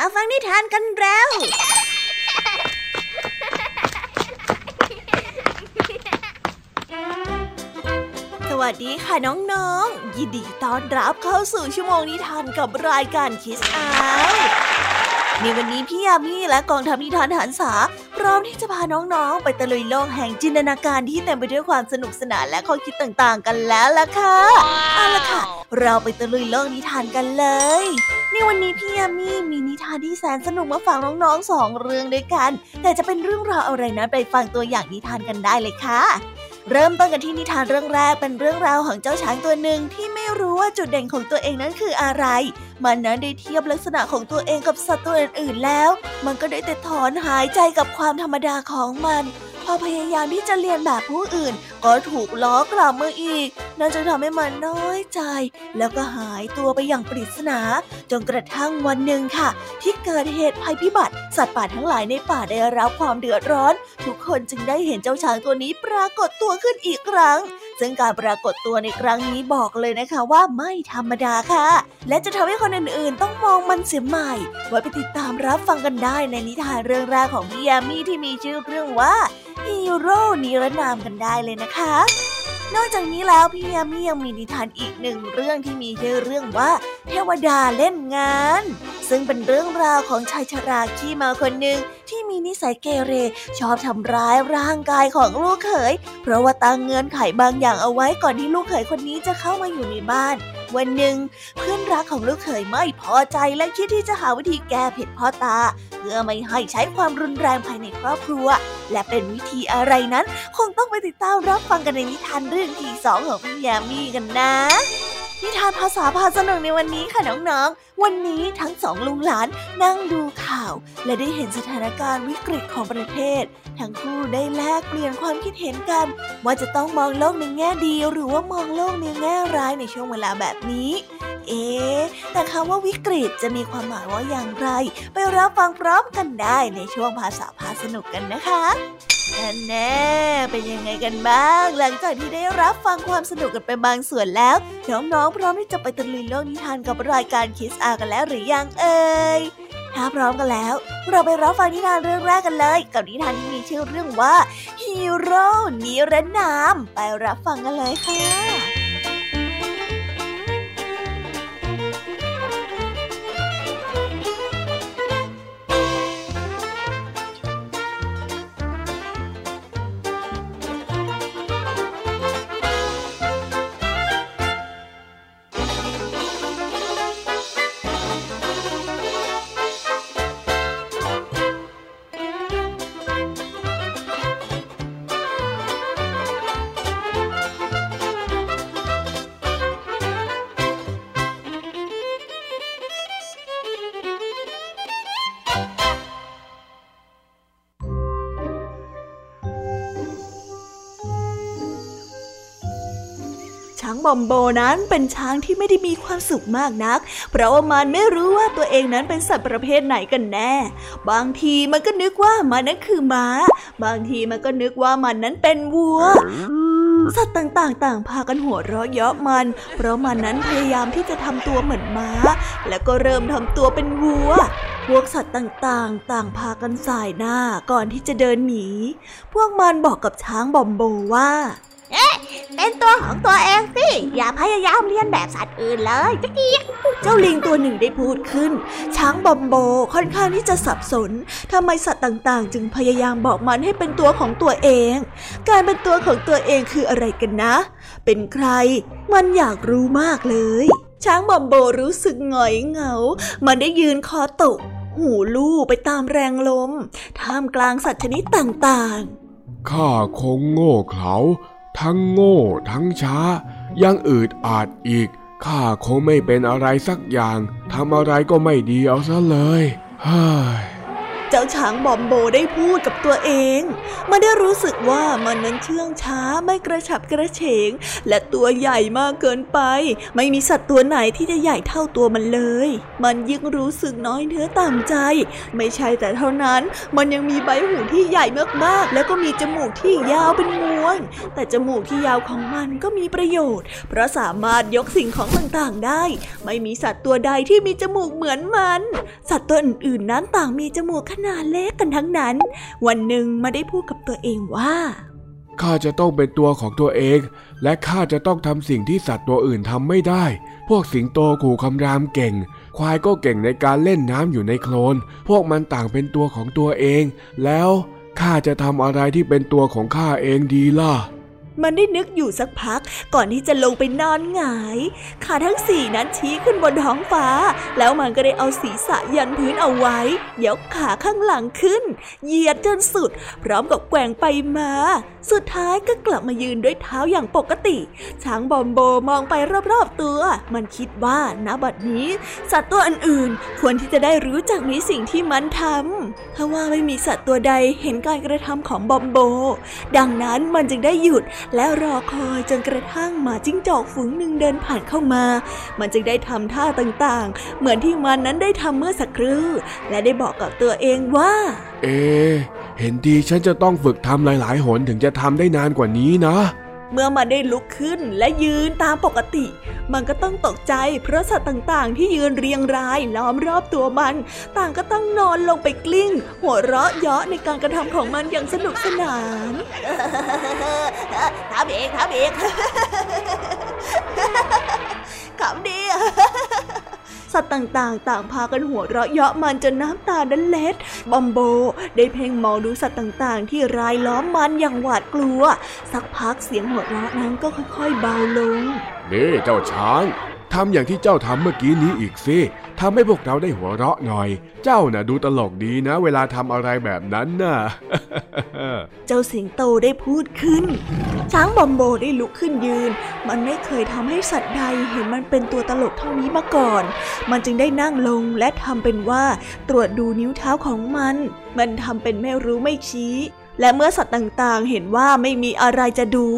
มาฟังนิทานกันแล้ว สวัสดีค่ะน้องๆ ยินดีต้อนรับเข้าสู่ชั่วโมงนิทานกับรายการคิสอาในวันนี้พี่ยามีและกองทัพนิทานหันษาพร้อมที่จะพาน้องๆ ไปตะลุยโลกแห่งจินตนาการที่เต็มไปด้วยความสนุกสนานและข้อคิดต่างๆ กันแล้วล่ะค่ะ เอาล่ะค่ะ เราไปตะลุยโลกนิทานกันเลย ในวันนี้พี่ยามีมีนิทานที่แสนสนุกมาฝากน้องๆสองเรื่องด้วยกัน แต่จะเป็นเรื่องราวอะไรนะไปฟังตัวอย่างนิทานกันได้เลยค่ะ เริ่มต้นกันที่นิทานเรื่องแรกเป็นเรื่องราวของเจ้าช้างตัวหนึ่งที่ไม่รู้ว่าจุดเด่นของตัวเองนั้นคืออะไร มันนั้นได้เทียบลักษณะของตัวเองกับสัตว์ตัวอื่นๆแล้ว มันก็ได้แต่ถอนหายใจกับความธรรมดาของมันพอพยายามที่จะเรียนแบบผู้อื่น ก็ถูกล้อกลับมาอีก นั่นจึงทำให้มันน้อยใจ แล้วก็หายตัวไปอย่างปริศนาจนกระทั่งวันหนึ่งค่ะ ที่เกิดเหตุภัยพิบัติ สัตว์ป่าทั้งหลายในป่าได้รับความเดือดร้อน ทุกคนจึงได้เห็นเจ้าช้างตัวนี้ปรากฏตัวขึ้นอีกครั้ง ซึ่งการปรากฏตัวในครั้งนี้บอกเลยนะคะว่าไม่ธรรมดาค่ะ และจะทำให้คนอื่นๆ ต้องมองมันเสียใหม่ไว้ไปติดตามรับฟังกันได้ในนิทานเรื่องแรกของพี่ยามีที่มีชื่อเรื่องว่าฮีโร่นิรนามกันได้เลยนะคะ นอกจากนี้แล้วพี่ยามียังมีนิทานอีกหนึ่งเรื่องที่มีชื่อเรื่องว่า เทวดาเล่นงาน ซึ่งเป็นเรื่องราวของชายชราขี้มาคนหนึ่งที่มีนิสัยเกเร ชอบทำร้ายร่างกายของลูกเขย เพราะว่าตั้งเงื่อนไขบางอย่างเอาไว้ก่อนที่ลูกเขยคนนี้จะเข้ามาอยู่ในบ้าน วันหนึ่งเพื่อนรักของลูกเขยไม่พอใจและคิดที่จะหาวิธีแก้เผิดพ่อตา เพื่อไม่ให้ใช้ความรุนแรงภายในครอบครัว และเป็นวิธีอะไรนั้น คงต้องไปติดตามรับฟังกันในนิทานเรื่องที่สองของพี่ยามีกันนะนิทานภาษาพาสนุกในวันนี้ค่ะน้องๆ วันนี้ทั้งสองลุงหลานนั่งดูข่าว และได้เห็นสถานการณ์วิกฤตของประเทศ ทั้งคู่ได้แลกเปลี่ยนความคิดเห็นกัน ว่าจะต้องมองโลกในแง่ดี หรือว่ามองโลกในแง่ร้ายในช่วงเวลาแบบนี้ เอ๊แต่คำว่าวิกฤตจะมีความหมายว่าอย่างไร ไปรับฟังพร้อมกันได้ในช่วงภาษาพาสนุกกันนะคะแน่เป็นยังไงกันบ้าง หลังจากที่ได้รับฟังความสนุกกันไปบางส่วนแล้ว น้องๆพร้อมที่จะไปตะลุยโลกนิทานกับรายการคิสอากันแล้วหรือยังเอ่ยถ้าพร้อมกันแล้ว เราไปรับฟังนิทานเรื่องแรกกันเลย กับนิทานที่มีชื่อเรื่องว่าฮีโร่นิรนามไปรับฟังกันเลยค่ะ อมโบนั้นเป็นช้างที่ไม่ได้มีความสุขมากนัก เพราะว่ามันไม่รู้ว่าตัวเองนั้นเป็นสัตว์ประเภทไหนกันแน่ บางทีมันก็นึกว่ามันนั้นคือม้า บางทีมันก็นึกว่ามันนั้นเป็นวัวสัตว์ต่างๆ ต่างพากันหัวเราะเยาะมัน เพราะมันนั้นพยายามที่จะทำตัวเหมือนม้า แล้วก็เริ่มทำตัวเป็นวัว พวกสัตว์ต่างๆ ต่างพากันสายหน้าก่อนที่จะเดินหนี พวกมันบอกกับช้างบอมโบว่า เป็นตัวของตัวเองสิ อย่าพยายามเลียนแบบสัตว์อื่นเลยจ๊กี้เจ้าลิงตัวหนึ่งได้พูดขึ้น ช้างบอมโบค่อนข้างที่จะสับสนทำไมสัตว์ต่างๆ จึงพยายามบอกมันให้เป็นตัวของตัวเอง การเป็นตัวของตัวเองคืออะไรกันนะ เป็นใคร มันอยากรู้มากเลย ช้างบอมโบรู้สึกหงอยเหงา มันได้ยืนคอตก หูลู่ไปตามแรงลม ท่ามกลางสัตว์ชนิดต่างๆข้าคงโง่เขลา ทั้งโง่ ทั้งช้า ยังอืดอาดอีก ข้าคงไม่เป็นอะไรสักอย่างทำอะไรก็ไม่ดีเอาซะเลยเฮ้ย เจ้าช้างบอมโบได้พูดกับตัวเอง มันได้รู้สึกว่ามันนั้นเชื่องช้าไม่กระฉับกระเฉง และตัวใหญ่มากเกินไป ไม่มีสัตว์ตัวไหนที่จะใหญ่เท่าตัวมันเลย มันยิ่งรู้สึกน้อยเนื้อต่ำใจ ไม่ใช่แต่เท่านั้น มันยังมีใบหูที่ใหญ่มากๆ แล้วก็มีจมูกที่ยาวเป็นงวงแต่จมูกที่ยาวของมันก็มีประโยชน์ เพราะสามารถยกสิ่งของต่างๆได้ ไม่มีสัตว์ตัวใดที่มีจมูกเหมือนมัน สัตว์ตัวอื่นๆนั้นต่างมีจมูกขนาดเล็กกันทั้งนั้น วันหนึ่งมาได้พูดกับตัวเองว่า ข้าจะต้องเป็นตัวของตัวเอง และข้าจะต้องทำสิ่งที่สัตว์ตัวอื่นทำไม่ได้ พวกสิงโตขู่คำรามเก่ง ควายก็เก่งในการเล่นน้ำอยู่ในโคลน พวกมันต่างเป็นตัวของตัวเอง แล้วข้าจะทำอะไรที่เป็นตัวของข้าเองดีล่ะ มันได้นึกอยู่สักพัก ก่อนที่จะลงไปนอนหงาย ขาทั้งสี่นั้นชี้ขึ้นบนท้องฟ้า แล้วมันก็ได้เอาศีรษะยันพื้นเอาไว้ยกขาข้างหลังขึ้น เหยียดจนสุด พร้อมกับแกว่งไปมา สุดท้ายก็กลับมายืนด้วยเท้าอย่างปกติ ช้างบอมโบมองไปรอบๆตัว มันคิดว่าณบัดนี้ สัตว์ตัวอื่นๆ ควรที่จะได้รู้จักในสิ่งที่มันทำถ้าว่าไม่มีสัตว์ตัวใดเห็นการกระทำของบอมโบ ดังนั้นมันจึงได้หยุดและรอคอยจนกระทั่งหมาจิ้งจอกฝูงหนึ่งเดินผ่านเข้ามา มันจึงได้ทำท่าต่างๆ เหมือนที่มันนั้นได้ทำเมื่อสักครู่และได้บอกกับตัวเองว่า เอ เห็นดีฉันจะต้องฝึกทำหลายๆหนถึงจะทำได้นานกว่านี้นะ เมื่อมันได้ลุกขึ้นและยืนตามปกติ มันก็ต้องตกใจเพราะสัตว์ต่างๆ ที่ยืนเรียงรายล้อมรอบตัวมัน ต่างก็ต้องนอนลงไปกลิ้ง หัวเราะเยาะในการกระทำของมันอย่างสนุกสนานทำเองทำเอง สัตว์ต่างๆ ต่างพากันหัวเราะเยาะมันจนน้ำตาดันเล็ดบอมโบ ได้เพ่งมองดูสัตว์ต่างๆ ที่รายล้อมมันอย่างหวาดกลัว สักพักเสียงหัวเราะนั้นก็ค่อยๆเบาลงนี่เจ้าช้างทำอย่างที่เจ้าทำเมื่อกี้นี้อีกสิ ทำให้พวกเราได้หัวเราะหน่อย เจ้าน่ะดูตลกดีนะ เวลาทำอะไรแบบนั้นน่ะ เจ้าสิงโตได้พูดขึ้น ช้างบอมโบได้ลุกขึ้นยืน มันไม่เคยทำให้สัตว์ใดเห็นมันเป็นตัวตลกเท่านี้มาก่อน มันจึงได้นั่งลงและทำเป็นว่าตรวจดูนิ้วเท้าของมัน มันทำเป็นไม่รู้ไม่ชี้และเมื่อสัตว์ต่างๆ เห็นว่าไม่มีอะไรจะดู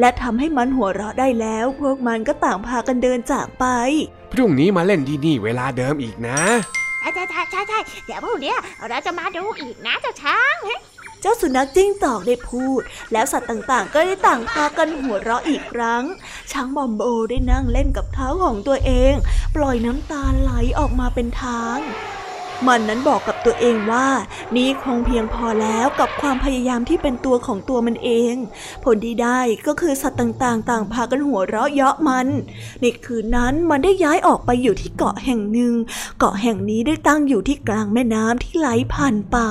และทำให้มันหัวเราะได้แล้ว พวกมันก็ต่างพากันเดินจากไป พรุ่งนี้มาเล่นที่นี่เวลาเดิมอีกนะใช่ใช่ใช่ใช่ใช่เดี๋ยวพรุ่งนี้เราจะมาดูอีกนะเจ้าช้างเจ้าสุนัขจิ้งจอกได้พูด แล้วสัตว์ต่างๆ ก็ได้ต่างพากันหัวเราะอีกครั้ง ช้างบอมโบได้นั่งเล่นกับเท้าของตัวเอง ปล่อยน้ำตาไหลออกมาเป็นทาง มันนั้นบอกกับตัวเองว่า นี้คงเพียงพอแล้วกับความพยายามที่เป็นตัวของตัวมันเอง ผลที่ได้ก็คือสัตว์ต่างๆ ต่างพากันหัวเราะเยาะมัน ในคืนนั้นมันได้ย้ายออกไปอยู่ที่เกาะแห่งหนึ่ง เกาะแห่งนี้ได้ตั้งอยู่ที่กลางแม่น้ำที่ไหลผ่านป่า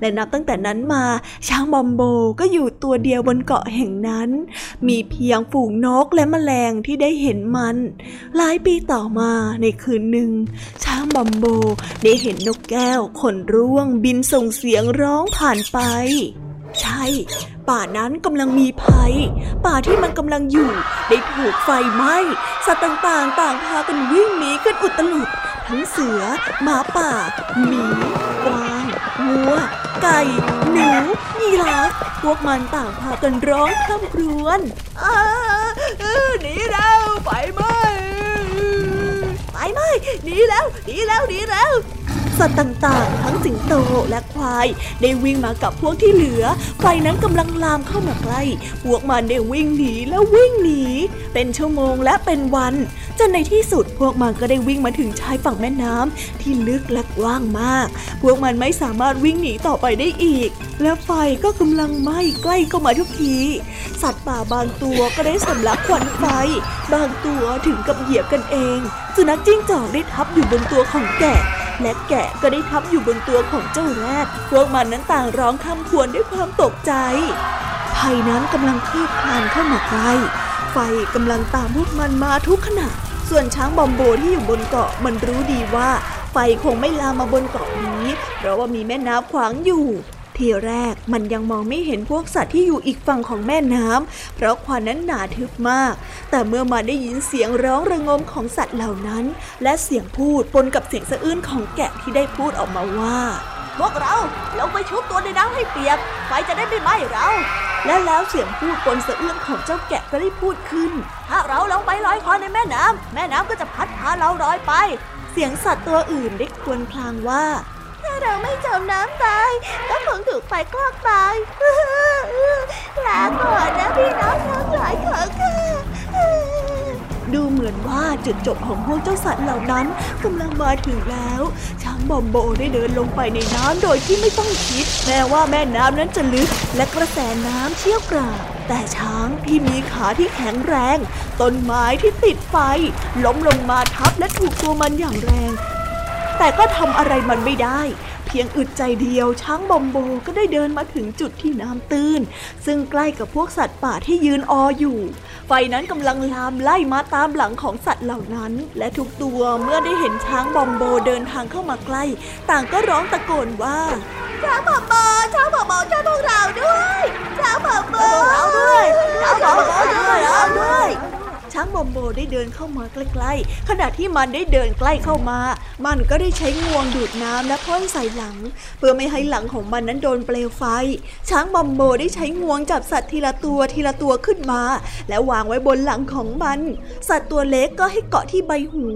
และนับตั้งแต่นั้นมาช้างบอมโบก็อยู่ตัวเดียวบนเกาะแห่งนั้น มีเพียงฝูงนกและแมลงที่ได้เห็นมัน หลายปีต่อมาในคืนหนึ่งช้างบอมโบได้เห็นนกแก้วขนร่วงบินส่งเสียงร้องผ่านไป ใช่ ป่านั้นกำลังมีภัย ป่าที่มันกำลังอยู่ ได้ถูกไฟไหม้สัตว์ต่างๆ ต่างพากันวิ่งหนีกันอุตลุด ทั้งเสือ หมาป่า หมี กวางวัว ไก่ หนูยีราฟพวกมันต่างพากันร้องคร่ำครวญหนีแล้วไฟไหม้ไฟไหม้หนีแล้วหนีแล้วหนีแล้ว สัตว์ต่างๆ ทั้งสิงโตและควาย ได้วิ่งมากับพวกที่เหลือ ไฟนั้นกำลังลามเข้ามาใกล้ พวกมันได้วิ่งหนีแล้ววิ่งหนี เป็นชั่วโมงและเป็นวัน จนในที่สุดพวกมันก็ได้วิ่งมาถึงชายฝั่งแม่น้ำที่ลึกและกว้างมาก พวกมันไม่สามารถวิ่งหนีต่อไปได้อีก และไฟก็กำลังไหม้ใกล้เข้ามาทุกที สัตว์ป่าบางตัวก็ได้สำลักควันไฟ บางตัวถึงกับเหยียบกันเอง สุนัขจิ้งจอกได้ทับอยู่บนตัวของแกะ และแกะก็ได้ทับอยู่บนตัวของเจ้าแรด พวกมันนั้นต่างร้องคำควรด้วยความตกใจ ภัยนั้นกำลังคืบคลานเข้ามาใกล้ ไฟกำลังตามพวกมันมาทุกขณะ ส่วนช้างบอมโบที่อยู่บนเกาะมันรู้ดีว่า ไฟคงไม่ลามมาบนเกาะนี้ เพราะว่ามีแม่น้ำขวางอยู่ ทีแรกมันยังมองไม่เห็นพวกสัตว์ที่อยู่อีกฝั่งของแม่น้ำเพราะควันนั้นหนาทึบมาก แต่เมื่อมาได้ยินเสียงร้องระงมของสัตว์เหล่านั้น และเสียงพูดปนกับเสียงสะอื้นของแกะที่ได้พูดออกมาว่า พวกเราลงไปชุบตัวในน้ำให้เปียกไฟจะได้ไม่ไหม้เรา และแล้วเสียงพูดปนสะอื้นของเจ้าแกะก็ได้พูดขึ้น ถ้าเราลงไปลอยคอในแม่น้ำแม่น้ำก็จะพัดพาเราลอยไป เสียงสัตว์ตัวอื่นได้ครวญครางว่า ถ้าเราไม่จมน้ำตายก็คงถูกไฟคลอกตายลาก่อนนะพี่น้องทั้งหลายของข้าดูเหมือนว่าจุดจบของพวกเจ้าสัตว์เหล่านั้นกำลังมาถึงแล้ว ช้างบอมโบได้เดินลงไปในน้ำโดยที่ไม่ต้องคิด แม้ว่าแม่น้ำนั้นจะลึก และกระแสน้ำเชี่ยวกรากแต่ช้างที่มีขาที่แข็งแรง ต้นไม้ที่ติดไฟ ล้มลงมาทับและถูกตัวมันอย่างแรง แต่ก็ทำอะไรมันไม่ได้ เพียงอึดใจเดียวช้างบอมโบก็ได้เดินมาถึงจุดที่น้ำตื้น ซึ่งใกล้กับพวกสัตว์ป่าที่ยืนอออยู่ ไฟนั้นกำลังลามไล่มาตามหลังของสัตว์เหล่านั้น และทุกตัวเมื่อได้เห็นช้างบอมโบเดินทางเข้ามาใกล้ ต่างก็ร้องตะโกนว่าช้างบอมโบช้างบอมโบช่วยพวกเราด้วยช้างบอมโบเราด้วยช้างบอมโบช่วยเราด้วย ช้างบอมโบได้เดินเข้ามาใกล้ๆ ขณะที่มันได้เดินใกล้เข้ามา มันก็ได้ใช้งวงดูดน้ำและพ่นใส่หลัง เพื่อไม่ให้หลังของมันนั้นโดนเปลวไฟ ช้างบอมโบได้ใช้งวงจับสัตว์ทีละตัวทีละตัวขึ้นมา แล้วางไว้บนหลังของมัน สัตว์ตัวเล็กก็ให้เกาะที่ใบหู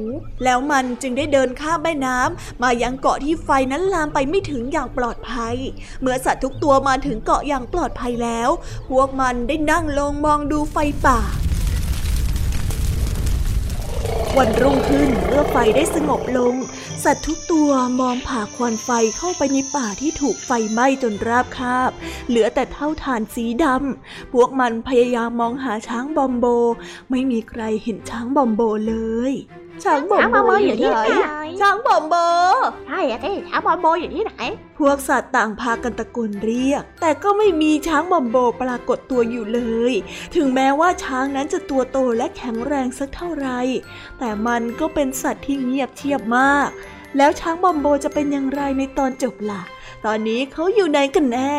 แล้วมันจึงได้เดินข้ามแม่น้ำมายังเกาะที่ไฟนั้นลามไปไม่ถึงอย่างปลอดภัย เมื่อสัตว์ทุกตัวมาถึงเกาะอย่างปลอดภัยแล้ว พวกมันได้นั่งลงมองดูไฟป่า วันรุ่งขึ้นเมื่อไฟได้สงบลง สัตว์ทุกตัวมองผ่าควันไฟเข้าไปในป่าที่ถูกไฟไหม้จนราบคาบ เหลือแต่เถ้าถ่านสีดำพวกมันพยายามมองหาช้างบอมโบ ไม่มีใครเห็นช้างบอมโบเลย ช้างบอมช้างบอมโบโบออยู่ยู่ที่ไหนไหนช้างบอมโบใช่อะที่ช้างบอมโบอยู่ที่ไหน พวกสัตว์ต่างพากันตะโกนเรียก แต่ก็ไม่มีช้างบอมโบปรากฏตัวอยู่เลย ถึงแม้ว่าช้างนั้นจะตัวโตและแข็งแรงสักเท่าไหร่ แต่มันก็เป็นสัตว์ที่เงียบเชียบมาก แล้วช้างบอมโบจะเป็นอย่างไรในตอนจบล่ะตอนนี้เขาอยู่ไหนกันแน่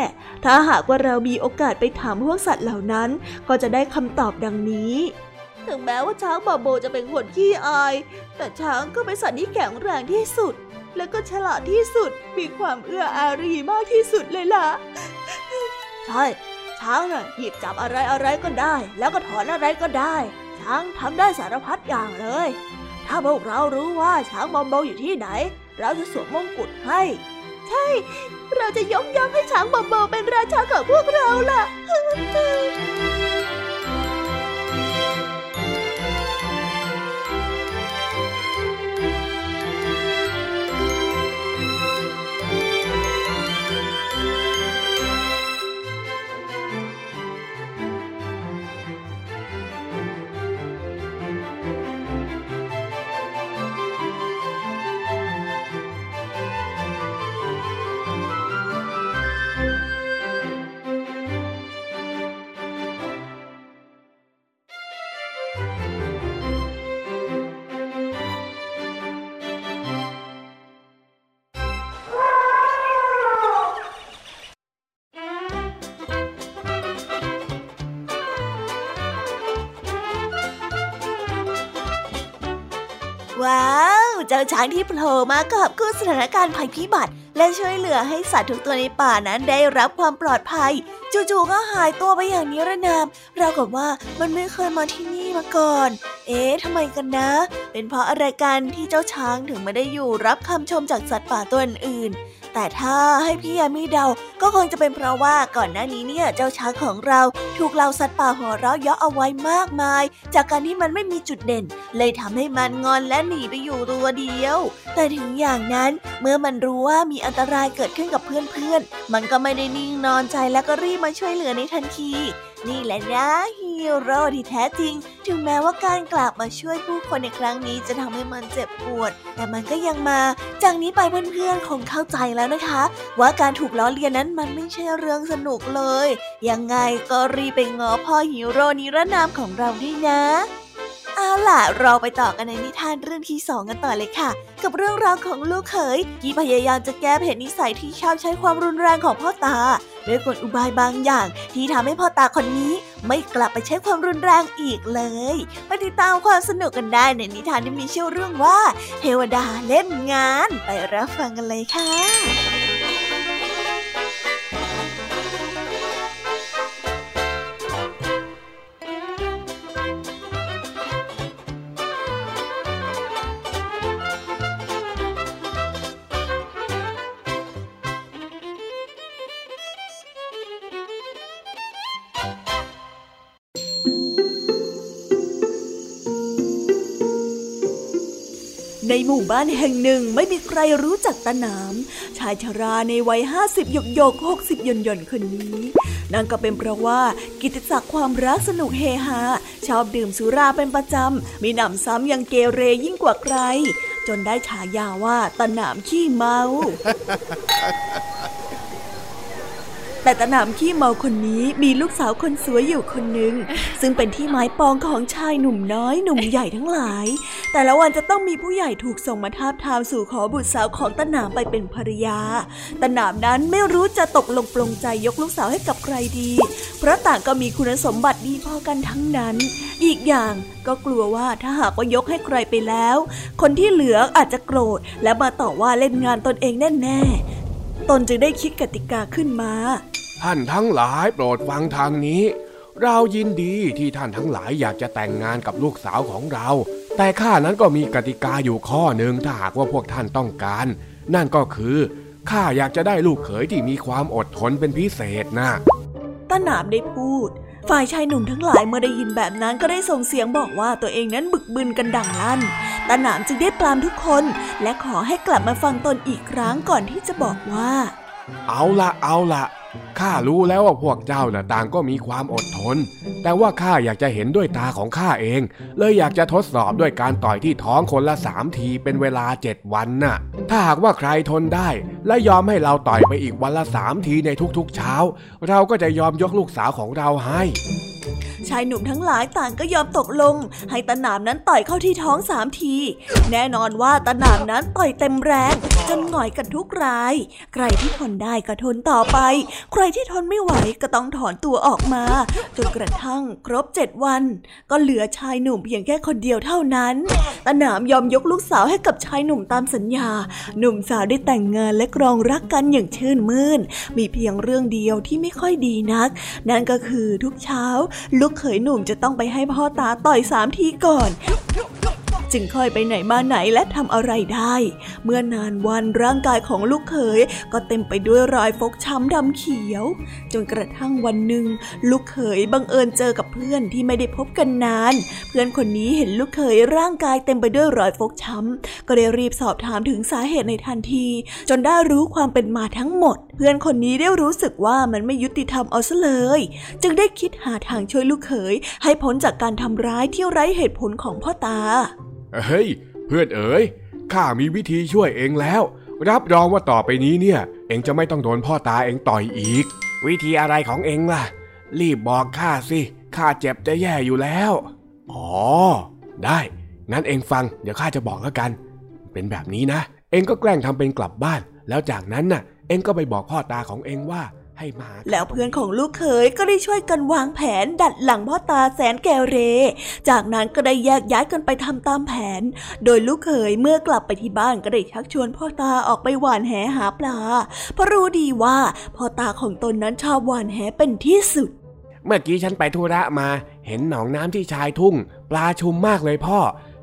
ถ้าหากว่าเรามีโอกาสไปถามพวกสัตว์เหล่านั้น ก็จะได้คำตอบดังนี้ ถึงแม้ว่าช้างบอโบจะเป็นคนขี้อาย แต่ช้างก็เป็นสัตว์ที่แข็งแรงที่สุด และก็ฉลาดที่สุด มีความเอื้ออารีมากที่สุดเลยล่ะ ใช่ ช้างน่ะหยิบจับอะไรอะไรก็ได้ แล้วก็ถอนอะไรก็ได้ ช้างทำได้สารพัดอย่างเลย ถ้าพวกเรารู้ว่าช้างบอมโบอยู่ที่ไหน เราจะสวมมงกุฎให้ ใช่ เราจะยกย่องให้ช้างบอมโบเป็นราชาของพวกเราล่ะ ช้างที่โผล่มากับกู้สถานการณ์ภัยพิบัติ และช่วยเหลือให้สัตว์ทุกตัวในป่านั้นได้รับความปลอดภัย จู่ๆก็หายตัวไปอย่างนิรนามเรากับว่ามันไม่เคยมาที่นี่มาก่อน เอ๊ะทำไมกันนะ เป็นเพราะอะไรกันที่เจ้าช้างถึงไม่ได้อยู่รับคำชมจากสัตว์ป่าตัวอื่น แต่ถ้าให้พี่ยามีเดา ก็คงจะเป็นเพราะว่าก่อนหน้านี้เนี่ยเจ้าช้างของเราถูกเหล่าสัตว์ป่าหัวเราะเยาะเอาไว้มากมาย จากการที่มันไม่มีจุดเด่น เลยทำให้มันงอนและหนีไปอยู่ตัวเดียว แต่ถึงอย่างนั้นเมื่อมันรู้ว่ามีอันตรายเกิดขึ้นกับเพื่อนๆ มันก็ไม่ได้นิ่งนอนใจและก็รีบมาช่วยเหลือในทันที นี่แหละนะฮี โร่ที่แท้จริง ถึงแม้ว่าการกลับมาช่วยผู้คนในครั้งนี้จะทำให้มันเจ็บปวด แต่มันก็ยังมา จากนี้ไปเพื่อนๆคงเข้าใจแล้วนะคะ ว่าการถูกล้อเลียนนั้นมันไม่ใช่เรื่องสนุกเลย ยังไงก็รีบไปง้อพ่อฮีโร่นิรนามของเราด้วยนะ ล่ะ เราไปต่อกันในนิทานเรื่องที่สองกันต่อเลยค่ะ กับเรื่องราวของลูกเขยที่พยายามจะแก้เพศนิสัยที่ชอบใช้ความรุนแรงของพ่อตาด้วยกลอุบายบางอย่าง ที่ทำให้พ่อตาคนนี้ไม่กลับไปใช้ความรุนแรงอีกเลยไปติดตามความสนุกกันได้ในนิทานที่มีชื่อเรื่องว่า เทวดาเล่นงาน ไปรับฟังกันเลยค่ะ ในหมู่บ้านแห่งหนึ่งไม่มีใครรู้จักตาหนาม ชายชราในวัยห้าสิบหยกหยกหกสิบยนยนคนนี้ นั่นก็เป็นเพราะว่ากิติศักดิ์ความรักสนุกเฮฮาชอบดื่มสุราเป็นประจำ มีหนำซ้ำยังเกเรยิ่งกว่าใคร จนได้ฉายาว่าตาหนามขี้เมา แต่ตะหนามขี้เมาคนนี้มีลูกสาวคนสวยอยู่คนหนึ่งซึ่งเป็นที่หมายปองของชายหนุ่มน้อยหนุ่มใหญ่ทั้งหลาย แต่ละวันจะต้องมีผู้ใหญ่ถูกส่งมาทาบทามสู่ขอบุตรสาวของตะหนามไปเป็นภรรยาตะหนามนั้นไม่รู้จะตกลงปลงใจยกลูกสาวให้กับใครดี เพราะต่างก็มีคุณสมบัติดีพอกันทั้งนั้น อีกอย่างก็กลัวว่าถ้าหากว่ายกให้ใครไปแล้ว คนที่เหลืออาจจะโกรธและมาต่อว่าเล่นงานตนเองแน่ๆ ตนจึงได้คิดกติกาขึ้นมา ท่านทั้งหลายโปรดฟังทางนี้ เรายินดีที่ท่านทั้งหลายอยากจะแต่งงานกับลูกสาวของเรา แต่ข้านั้นก็มีกติกาอยู่ข้อหนึ่งถ้าหากว่าพวกท่านต้องการ นั่นก็คือข้าอยากจะได้ลูกเขยที่มีความอดทนเป็นพิเศษนะต้นหนามได้พูด ฝ่ายชายหนุ่มทั้งหลายเมื่อได้ยินแบบนั้นก็ได้ส่งเสียงบอกว่าตัวเองนั้นบึกบึนกันดังลั่นตาหนามจึงได้ปรามทุกคน และขอให้กลับมาฟังตนอีกครั้งก่อนที่จะบอกว่า เอาละเอาละข้ารู้แล้วว่าพวกเจ้าน่ะต่างก็มีความอดทน แต่ว่าข้าอยากจะเห็นด้วยตาของข้าเอง เลยอยากจะทดสอบด้วยการต่อยที่ท้องคนละสามทีเป็นเวลาเจ็ดวันน่ะ ถ้าหากว่าใครทนได้ และยอมให้เราต่อยไปอีกวันละสามทีในทุกๆเช้า เราก็จะยอมยกลูกสาวของเราให้ชายหนุ่มทั้งหลายต่างก็ยอมตกลง ให้ตะหนามนั้นต่อยเข้าที่ท้องสามที แน่นอนว่าตะหนามนั้นต่อยเต็มแรง จนหงอยกันทุกราย ใครที่ทนได้ก็ทนต่อไป ใครที่ทนไม่ไหวก็ต้องถอนตัวออกมา จนกระทั่งครบเจ็ดวัน ก็เหลือชายหนุ่มเพียงแค่คนเดียวเท่านั้นตะหนามยอมยกลูกสาวให้กับชายหนุ่มตามสัญญา หนุ่มสาวได้แต่งงานและครองรักกันอย่างชื่นมื่น มีเพียงเรื่องเดียวที่ไม่ค่อยดีนัก นั่นก็คือทุกเช้า ลูกเขยหนุ่มจะต้องไปให้พ่อตาต่อยสามทีก่อน จึงค่อยไปไหนมาไหนและทำอะไรได้ เมื่อนานวันร่างกายของลูกเขยก็เต็มไปด้วยรอยฟกช้ำดำเขียว จนกระทั่งวันหนึ่ง ลูกเขยบังเอิญเจอกับเพื่อนที่ไม่ได้พบกันนาน เพื่อนคนนี้เห็นลูกเขยร่างกายเต็มไปด้วยรอยฟกช้ำก็ได้รีบสอบถามถึงสาเหตุในทันที จนได้รู้ความเป็นมาทั้งหมด เพื่อนคนนี้ได้รู้สึกว่ามันไม่ยุติธรรมเอาซะเลย จึงได้คิดหาทางช่วยลูกเขยให้พ้นจากการทำร้ายที่ไร้เหตุผลของพ่อตา เฮ้ย เพื่อนเอ๋ยข้ามีวิธีช่วยเองแล้ว รับรองว่าต่อไปนี้เนี่ย เองจะไม่ต้องโดนพ่อตาเองต่อยอีก วิธีอะไรของเองล่ะ รีบบอกข้าสิข้าเจ็บจะแย่อยู่แล้ว อ๋อ ได้ งั้นเองฟัง เดี๋ยวข้าจะบอกแล้วกัน เป็นแบบนี้นะ เองก็แกล้งทำเป็นกลับบ้าน แล้วจากนั้นน่ะ เองก็ไปบอกพ่อตาของเองว่า ให้มาแล้วเพื่อนของลูกเขยก็ได้ช่วยกันวางแผนดัดหลังพ่อตาแสนแกเร จากนั้นก็ได้แยกย้ายกันไปทำตามแผน โดยลูกเขยเมื่อกลับไปที่บ้านก็ได้ชักชวนพ่อตาออกไปหว่านแหหาปลา เพราะรู้ดีว่าพ่อตาของตนนั้นชอบหว่านแหเป็นที่สุด เมื่อกี้ฉันไปธุระมา เห็นหนองน้ำที่ชายทุ่ง ปลาชุมมากเลยพ่อ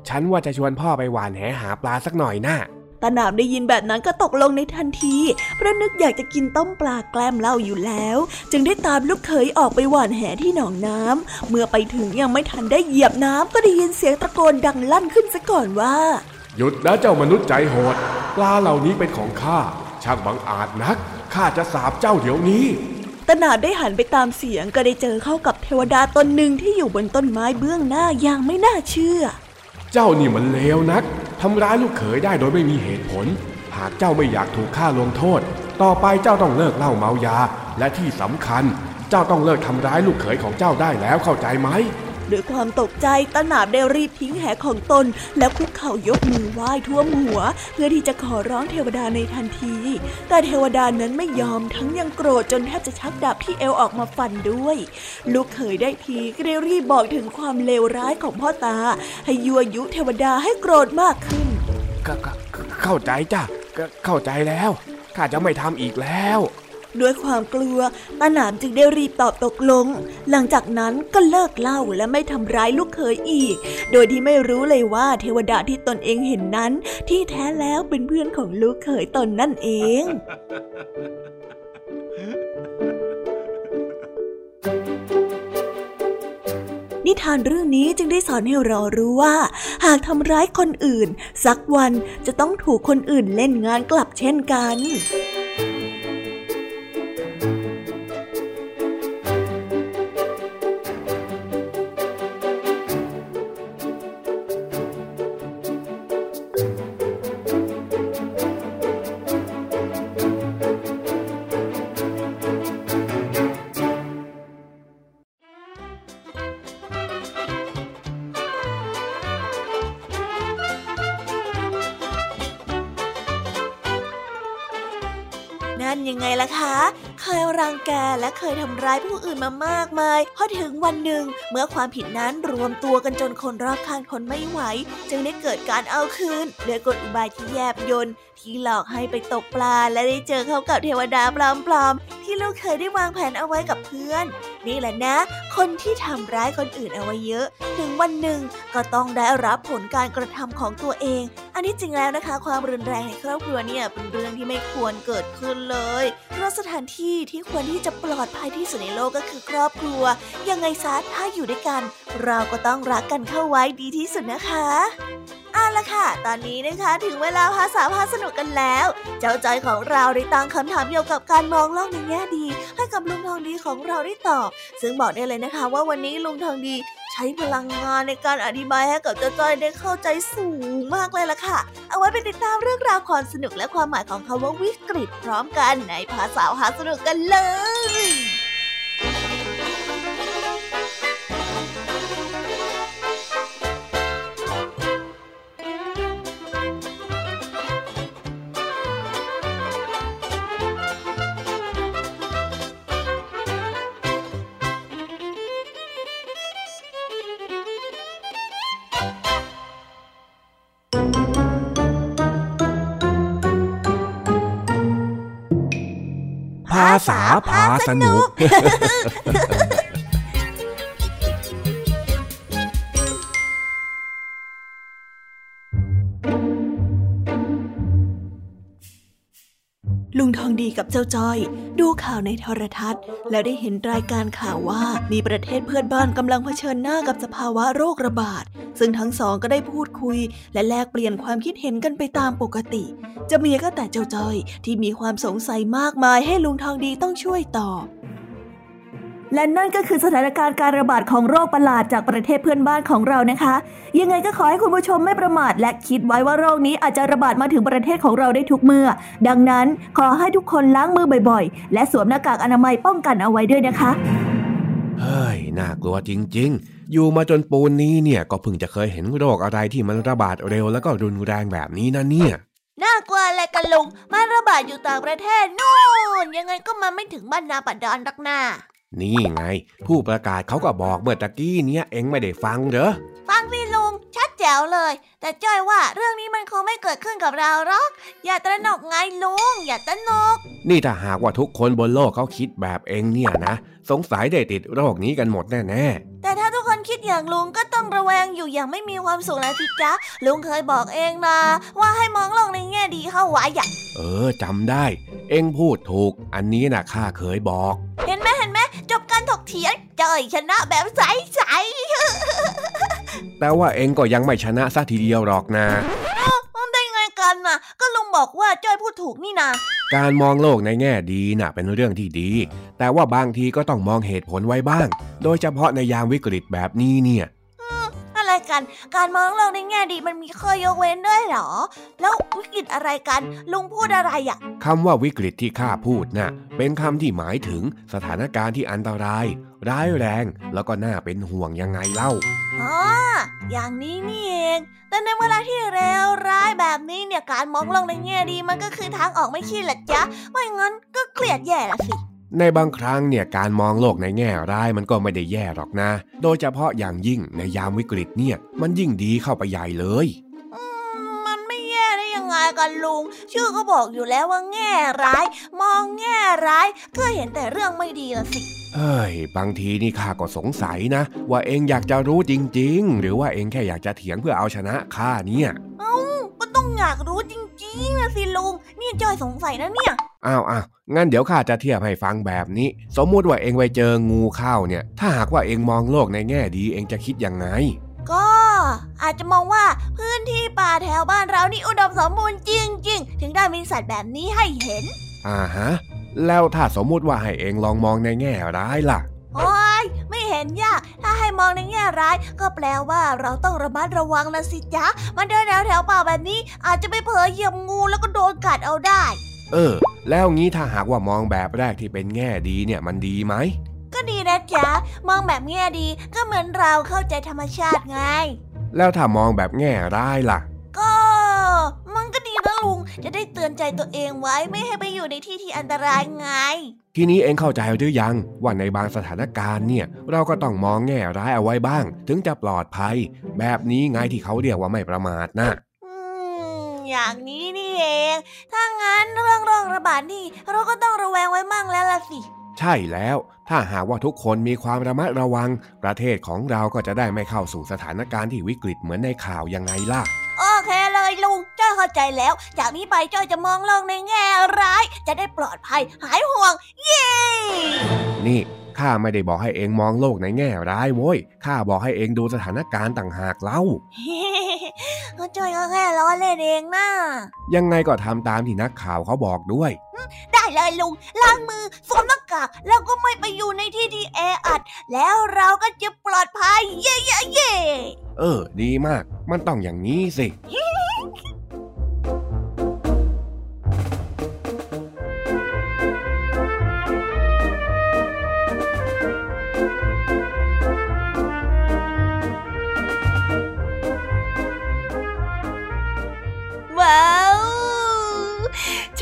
ฉันว่าจะชวนพ่อไปหว่านแหหาปลาสักหน่อยนะ่ะ ตาหนามได้ยินแบบนั้นก็ตกลงในทันที เพราะนึกอยากจะกินต้มปลาแกล้มเหล้าอยู่แล้ว จึงได้ตามลูกเขยออกไปหว่านแหที่หนองน้ำเมื่อไปถึงยังไม่ทันได้เหยียบน้ำก็ได้ยินเสียงตะโกนดังลั่นขึ้นซะก่อนว่า หยุดนะเจ้ามนุษย์ใจโหด ปลาเหล่านี้เป็นของข้าช่างบังอาจนักข้าจะสาบเจ้าเดี๋ยวนี้ตนาได้หันไปตามเสียงก็ได้เจอเข้ากับเทวดาตนหนึ่งที่อยู่บนต้นไม้เบื้องหน้าอย่างไม่น่าเชื่อ เจ้านี่มันเลวนัก ทำร้ายลูกเขยได้โดยไม่มีเหตุผล หากเจ้าไม่อยากถูกฆ่าลงโทษ ต่อไปเจ้าต้องเลิกเหล้าเมายา และที่สำคัญ เจ้าต้องเลิกทำร้ายลูกเขยของเจ้าได้แล้วเข้าใจไหม ด้วยความตกใจตนาบได้รีบทิ้งแหของตน แล้วคุกเข่ายกมือไหว้ท่วมหัว เพื่อที่จะขอร้องเทวดาในทันที แต่เทวดานั้นไม่ยอมทั้งยังโกรธจนแทบจะชักดาบที่เอวออกมาฟันด้วย ลูกเขยได้ทีก็ได้รีบบอกถึงความเลวร้ายของพ่อตา ให้ยั่วยุเทวดาให้โกรธมากขึ้นเข้าใจจ้ะเข้าใจแล้วข้าจะไม่ทำอีกแล้ว ด้วยความกลัวตาหนามจึงได้รีบตอบตกลง หลังจากนั้นก็เลิกเล่าและไม่ทำร้ายลูกเขยอีก โดยที่ไม่รู้เลยว่าเทวดาที่ตนเองเห็นนั้น ที่แท้แล้วเป็นเพื่อนของลูกเขยตนนั่นเองนิทานเรื่องนี้จึงได้สอนให้เรารู้ว่า หากทำร้ายคนอื่น สักวันจะต้องถูกคนอื่นเล่นงานกลับเช่นกันนั่น รังแกและเคยทำร้ายผู้อื่นมามากมายพอถึงวันหนึ่ง เมื่อความผิดนั้นรวมตัวกันจนคนรอบข้างทนไม่ไหว จึงได้เกิดการเอาคืนด้วยกลอุบายที่แยบยนที่หลอกให้ไปตกปลาและได้เจอเข้ากับเทวดาปลอมๆ ที่ลูกเคยได้วางแผนเอาไว้กับเพื่อน นี่แหละนะ คนที่ทำร้ายคนอื่นเอาไว้เยอะ ถึงวันหนึ่งก็ต้องได้รับผลการกระทำของตัวเอง อันนี้จริงแล้วนะคะ ความรุนแรงในครอบครัวเนี่ยเป็นเรื่องที่ไม่ควรเกิดขึ้นเลยเพราะสถานที่ที่ควรที่จะปลอดภัยที่สุดในโลกก็คือครอบครัว ยังไงซะถ้าอยู่ด้วยกัน เราก็ต้องรักกันเข้าไว้ดีที่สุดนะคะ ละค่ะ ตอนนี้นะคะถึงเวลาภาษาพาสนุกกันแล้ว เจ้าจอยของเราได้ตั้งคำถามเกี่ยวกับการมองโลกในแง่ดี ให้กับลุงทองดีของเราได้ตอบ ซึ่งบอกได้เลยนะคะ ว่าวันนี้ลุงทองดีใช้พลังงานในการอธิบายให้กับเจ้าจ้อยได้เข้าใจสูงมากเลยล่ะค่ะ เอาไว้ไปติดตามเรื่องราวความสนุกและความหมายของคาว่าวิกฤตพร้อมกันในภาษาพาสนุกกันเลย ภาษาพาสนุกีกับเจ้าจ้อย ดูข่าวในโทรทัศน์ แล้วได้เห็นรายการข่าวว่ามีประเทศเพื่อนบ้านกำลังเผชิญหน้ากับสภาวะโรคระบาด ซึ่งทั้งสองก็ได้พูดคุย และแลกเปลี่ยนความคิดเห็นกันไปตามปกติ จะมีก็แต่เจ้าจ้อย ที่มีความสงสัยมากมายให้ลุงทองดีต้องช่วยตอบ และนั่นก็คือสถานการณ์การระบาดของโรคประหลาดจากประเทศเพื่อนบ้านของเรานะคะ ยังไงก็ขอให้คุณผู้ชมไม่ประมาทและคิดไว้ว่าโรคนี้อาจจะระบาดมาถึงประเทศของเราได้ทุกเมื่อ ดังนั้นขอให้ทุกคนล้างมือบ่อยๆ และสวมหน้ากากอนามัยป้องกันเอาไว้ด้วยนะคะเฮ้ยน่ากลัวจริง ๆ อยู่มาจนปูนนี้เนี่ยก็เพิ่งจะเคยเห็นโรคอะไรที่มันระบาดเร็วแล้วก็รุนแรงแบบนี้นะเนี่ยน่ากลัวอะไรกันลุงมันระบาดอยู่ต่างประเทศนู่นยังไงก็มาไม่ถึงบ้านนาปัดดอนรักหน้า นี่ไง ผู้ประกาศเขาก็บอกเมื่อตะกี้เนี้ยเอ็งไม่ได้ฟังเหรอ ฟังสิลุง ชัดแจ๋วเลย แต่จ้อยว่าเรื่องนี้มันคงไม่เกิดขึ้นกับเราหรอก อย่าตระหนกไงลุง อย่าตระหนก นี่ถ้าหากว่าทุกคนบนโลกเขาคิดแบบเอ็งเนี่ยนะ สงสัยได้ติดโรคนี้กันหมดแน่แต่ถ้าทุกคนคิดอย่างลุงก็ต้องระแวงอยู่อย่างไม่มีความสุขแล้วสิจ๊ะลุงเคยบอกเองนะว่าให้มองโลกในแง่ดีเข้าไว้อย่างๆเออจำได้ เอ็งพูดถูก อันนี้นะข้าเคยบอก เห็นไหมเห็นไหมจบการถกเถียงจ้อยชนะแบบใสแต่ว่าเอ็งก็ยังไม่ชนะซะทีเดียวหรอกนะๆมันได้ไงกันน่ะก็ลุงบอกว่าจ้อยพูดถูกนี่นา การมองโลกในแง่ดีน่ะเป็นเรื่องที่ดี แต่ว่าบางทีก็ต้องมองเหตุผลไว้บ้าง โดยเฉพาะในยามวิกฤตแบบนี้เนี่ย อะไรกัน การมองโลกในแง่ดีมันมีข้อยกเว้นด้วยเหรอ แล้ววิกฤตอะไรกัน ลุงพูดอะไรอะคำว่าวิกฤตที่ข้าพูดน่ะเป็นคำที่หมายถึงสถานการณ์ที่อันตราย ร้ายแรง แล้วก็น่าเป็นห่วงยังไงเล่าอ๋ออย่างนี้นี่เองแต่ในเวลาที่เลวร้ายแบบนี้เนี่ยการมองโลกในแง่ดีมันก็คือทางออกไม่ใช่เหรอจ๊ะไม่งั้นก็เครียดแย่ละสิ ในบางครั้งเนี่ยการมองโลกในแง่ร้ายมันก็ไม่ได้แย่หรอกนะ โดยเฉพาะอย่างยิ่งในยามวิกฤตเนี่ย มันยิ่งดีเข้าไปใหญ่เลยมมันไม่แย่ได้ยังไงกันลุง ชื่อก็บอกอยู่แล้วว่าแง่ร้าย มองแง่ร้ายก็เห็นแต่เรื่องไม่ดีละสิ เฮ้ย บางทีนี่ข้าก็สงสัยนะ ว่าเองอยากจะรู้จริง ๆ หรือว่าเองแค่อยากจะเถียงเพื่อเอาชนะข้าเนี่ย เอ้า ก็ต้องอยากรู้จริงๆนะสิลุง นี่จอยสงสัยนะเนี่ย อ้าวอ้าวงั้นเดี๋ยวข้าจะเทียบให้ฟังแบบนี้ สมมุติว่าเองไปเจองูเข้าเนี่ย ถ้าหากว่าเองมองโลกในแง่ดีเองจะคิดยังไง ก็อาจจะมองว่าพื้นที่ป่าแถวบ้านเรานี่อุดมสมบูรณ์จริง ๆ ถึงได้มีสัตว์แบบนี้ให้เห็น อ่าฮะ แล้วถ้าสมมุติว่าให้เองลองมองในแง่ร้ายล่ะ โอ้ยไม่เห็นยาก ถ้าให้มองในแง่ร้าย ก็แปลว่าเราต้องระมัดระวังนะสิจ๊ะมาเดินแถวแถวๆป่าแบบนี้ อาจจะไปเผลอเหยียบงูแล้วก็โดนกัดเอาได้ เออ แล้วงี้ถ้าหากว่ามองแบบแรกที่เป็นแง่ดีเนี่ยมันดีไหม ก็ดีนะจ๊ะ มองแบบแง่ดีก็เหมือนเราเข้าใจธรรมชาติไง แล้วถ้ามองแบบแง่ร้ายล่ะ ก็ มันก็ดีนะลุง จะได้เตือนใจตัวเองไว้ไม่ให้ไปอยู่ในที่ที่อันตรายไง ทีนี้เองเข้าใจหรือยัง ว่าในบางสถานการณ์เนี่ย เราก็ต้องมองแง่ร้ายเอาไว้บ้าง ถึงจะปลอดภัย แบบนี้ไงที่เขาเรียกว่าไม่ประมาทนะอืมอย่างนี้นี่เอง ถ้างั้นเรื่องโรคระบาดนี่เราก็ต้องระแวงไว้มั่งแล้วล่ะสิ ใช่แล้ว ถ้าหากว่าทุกคนมีความระมัดระวัง ประเทศของเราก็จะได้ไม่เข้าสู่สถานการณ์ที่วิกฤตเหมือนในข่าวยังไงล่ะโอ เลยลุงจ้อยเข้าใจแล้ว จากนี้ไปจ้อยจะมองโลกในแง่ร้าย จะได้ปลอดภัยหายห่วง เย้ นี่ ข้าไม่ได้บอกให้เองมองโลกในแง่ร้ายโว้ย ข้าบอกให้เองดูสถานการณ์ต่างหากเล่าก็จ้อยก็แค่ล้อเล่นเองนะยังไงก็ทำตามที่นักข่าวเขาบอกด้วย ได้เลยลุง ล้างมือสวมหน้ากากแล้วก็ไม่ไปอยู่ในที่ที่แออัด แล้วเราก็จะปลอดภัย เย้เย้เย้เออ ดีมาก มันต้องอย่างนี้สิ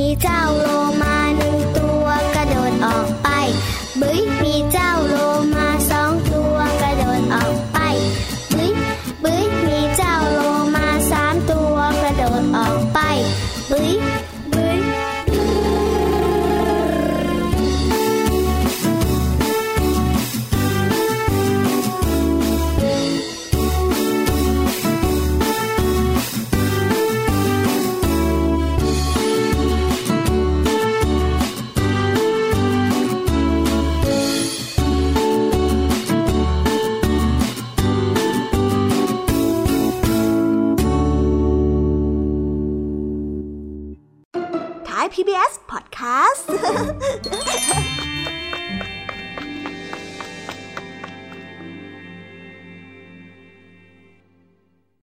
มีเ